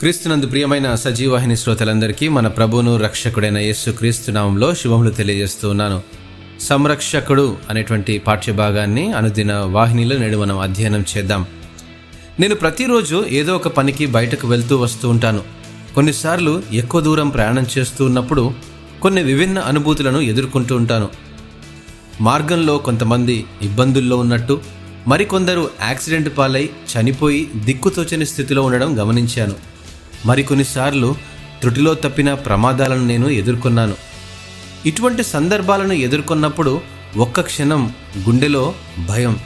క్రీస్తునందు ప్రియమైన సజీవాహిని శ్రోతలందరికీ మన ప్రభువును రక్షకుడైన యేసు క్రీస్తునామంలో శుభములు తెలియజేస్తూ ఉన్నాను. సంరక్షకుడు అనేటువంటి పాఠ్యభాగాన్ని అనుదిన వాహినిలో నేడు మనం అధ్యయనం చేద్దాం. నేను ప్రతిరోజు ఏదో ఒక పనికి బయటకు వెళ్తూ వస్తూ ఉంటాను. కొన్నిసార్లు ఎక్కువ దూరం ప్రయాణం చేస్తూ ఉన్నప్పుడు కొన్ని విభిన్న అనుభూతులను ఎదుర్కొంటూ ఉంటాను. మార్గంలో కొంతమంది ఇబ్బందుల్లో ఉన్నట్టు మరికొందరు యాక్సిడెంట్ పాలై చనిపోయి దిక్కుతోచని స్థితిలో ఉండడం గమనించాను. మరికొన్నిసార్లు త్రుటిలో తప్పిన ప్రమాదాలను నేను ఎదుర్కొన్నాను. ఇటువంటి సందర్భాలను ఎదుర్కొన్నప్పుడు ఒక్క క్షణం గుండెలో భయం.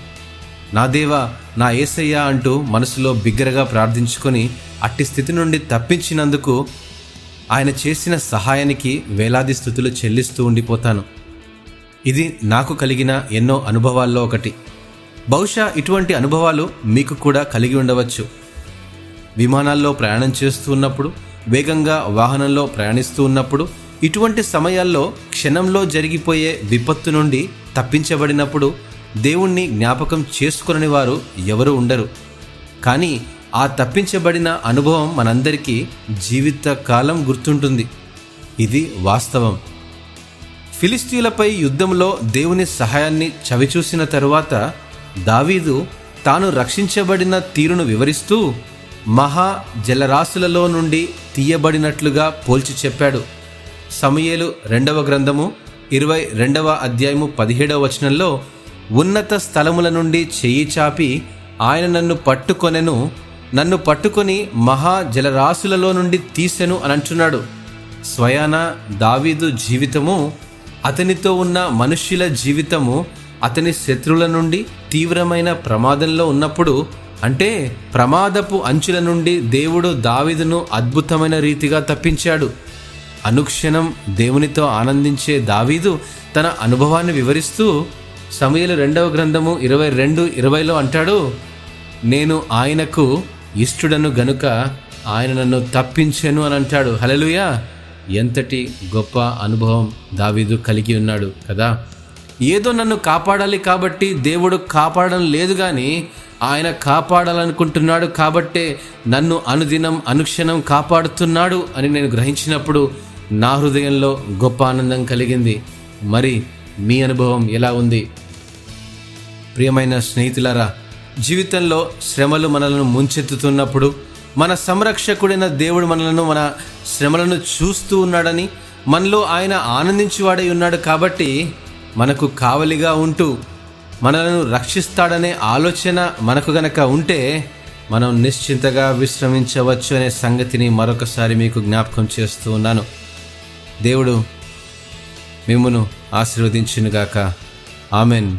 నా దేవా నా ఏసయ్యా అంటూ మనసులో బిగ్గరగా ప్రార్థించుకొని అట్టి స్థితి నుండి తప్పించినందుకు ఆయన చేసిన సహాయానికి వేలాది స్థుతులు చెల్లిస్తూ ఉండిపోతాను. ఇది నాకు కలిగిన ఎన్నో అనుభవాల్లో ఒకటి. బహుశా ఇటువంటి అనుభవాలు మీకు కూడా కలిగి ఉండవచ్చు. విమానాల్లో ప్రయాణం చేస్తూ ఉన్నప్పుడు వేగంగా వాహనంలో ప్రయాణిస్తూ ఉన్నప్పుడు ఇటువంటి సమయాల్లో క్షణంలో జరిగిపోయే విపత్తు నుండి తప్పించబడినప్పుడు దేవుణ్ణి జ్ఞాపకం చేసుకునని వారు ఎవరు ఉండరు. కానీ ఆ తప్పించబడిన అనుభవం మనందరికీ జీవిత కాలం గుర్తుంటుంది. ఇది వాస్తవం. ఫిలిస్తీన్లపై యుద్ధంలో దేవుని సహాయాన్ని చవిచూసిన తరువాత దావీదు తాను రక్షించబడిన తీరును వివరిస్తూ మహా జలరాశులలో నుండి తీయబడినట్లుగా పోల్చి చెప్పాడు. సమయేలు రెండవ గ్రంథము ఇరవై రెండవ అధ్యాయము పదిహేడవ వచనంలో ఉన్నత స్థలముల నుండి చెయ్యి చాపి ఆయన నన్ను పట్టుకొనెను నన్ను పట్టుకొని మహా జలరాశులలో నుండి తీసెను అని అంటున్నాడు. స్వయాన దావీదు జీవితము అతనితో ఉన్న మనుష్యుల జీవితము అతని శత్రువుల నుండి తీవ్రమైన ప్రమాదంలో ఉన్నప్పుడు అంటే ప్రమాదపు అంచుల నుండి దేవుడు దావీదును అద్భుతమైన రీతిగా తప్పించాడు. అనుక్షణం దేవునితో ఆనందించే దావీదు తన అనుభవాన్ని వివరిస్తూ సమయలు రెండవ గ్రంథము ఇరవై రెండు ఇరవైలో అంటాడు నేను ఆయనకు ఇష్టడను గనుక ఆయన నన్ను తప్పించాను అని అంటాడు. హలలుయ ఎంతటి గొప్ప అనుభవం దావీదు కలిగి ఉన్నాడు కదా. ఏదో నన్ను కాపాడాలి కాబట్టి దేవుడు కాపాడడం లేదు కానీ ఆయన కాపాడాలనుకుంటున్నాడు కాబట్టే నన్ను అనుదినం అనుక్షణం కాపాడుతున్నాడు అని నేను గ్రహించినప్పుడు నా హృదయంలో గొప్ప ఆనందం కలిగింది. మరి మీ అనుభవం ఎలా ఉంది? ప్రియమైన స్నేహితులారా జీవితంలో శ్రమలు మనలను ముంచెత్తుతున్నప్పుడు మన సంరక్షకుడైన దేవుడు మనలను మన శ్రమలను చూస్తూ ఉన్నాడని మనలో ఆయన ఆనందించువాడై ఉన్నాడు కాబట్టి మనకు కావలిగా ఉంటూ మనలను రక్షిస్తాడనే ఆలోచన మనకు గనక ఉంటే మనం నిశ్చింతగా విశ్రమించవచ్చు అనే సంగతిని మరొకసారి మీకు జ్ఞాపకం చేస్తూ ఉన్నాను. దేవుడు మిమ్మును ఆశీర్వదించునుగాక. ఆమెన్.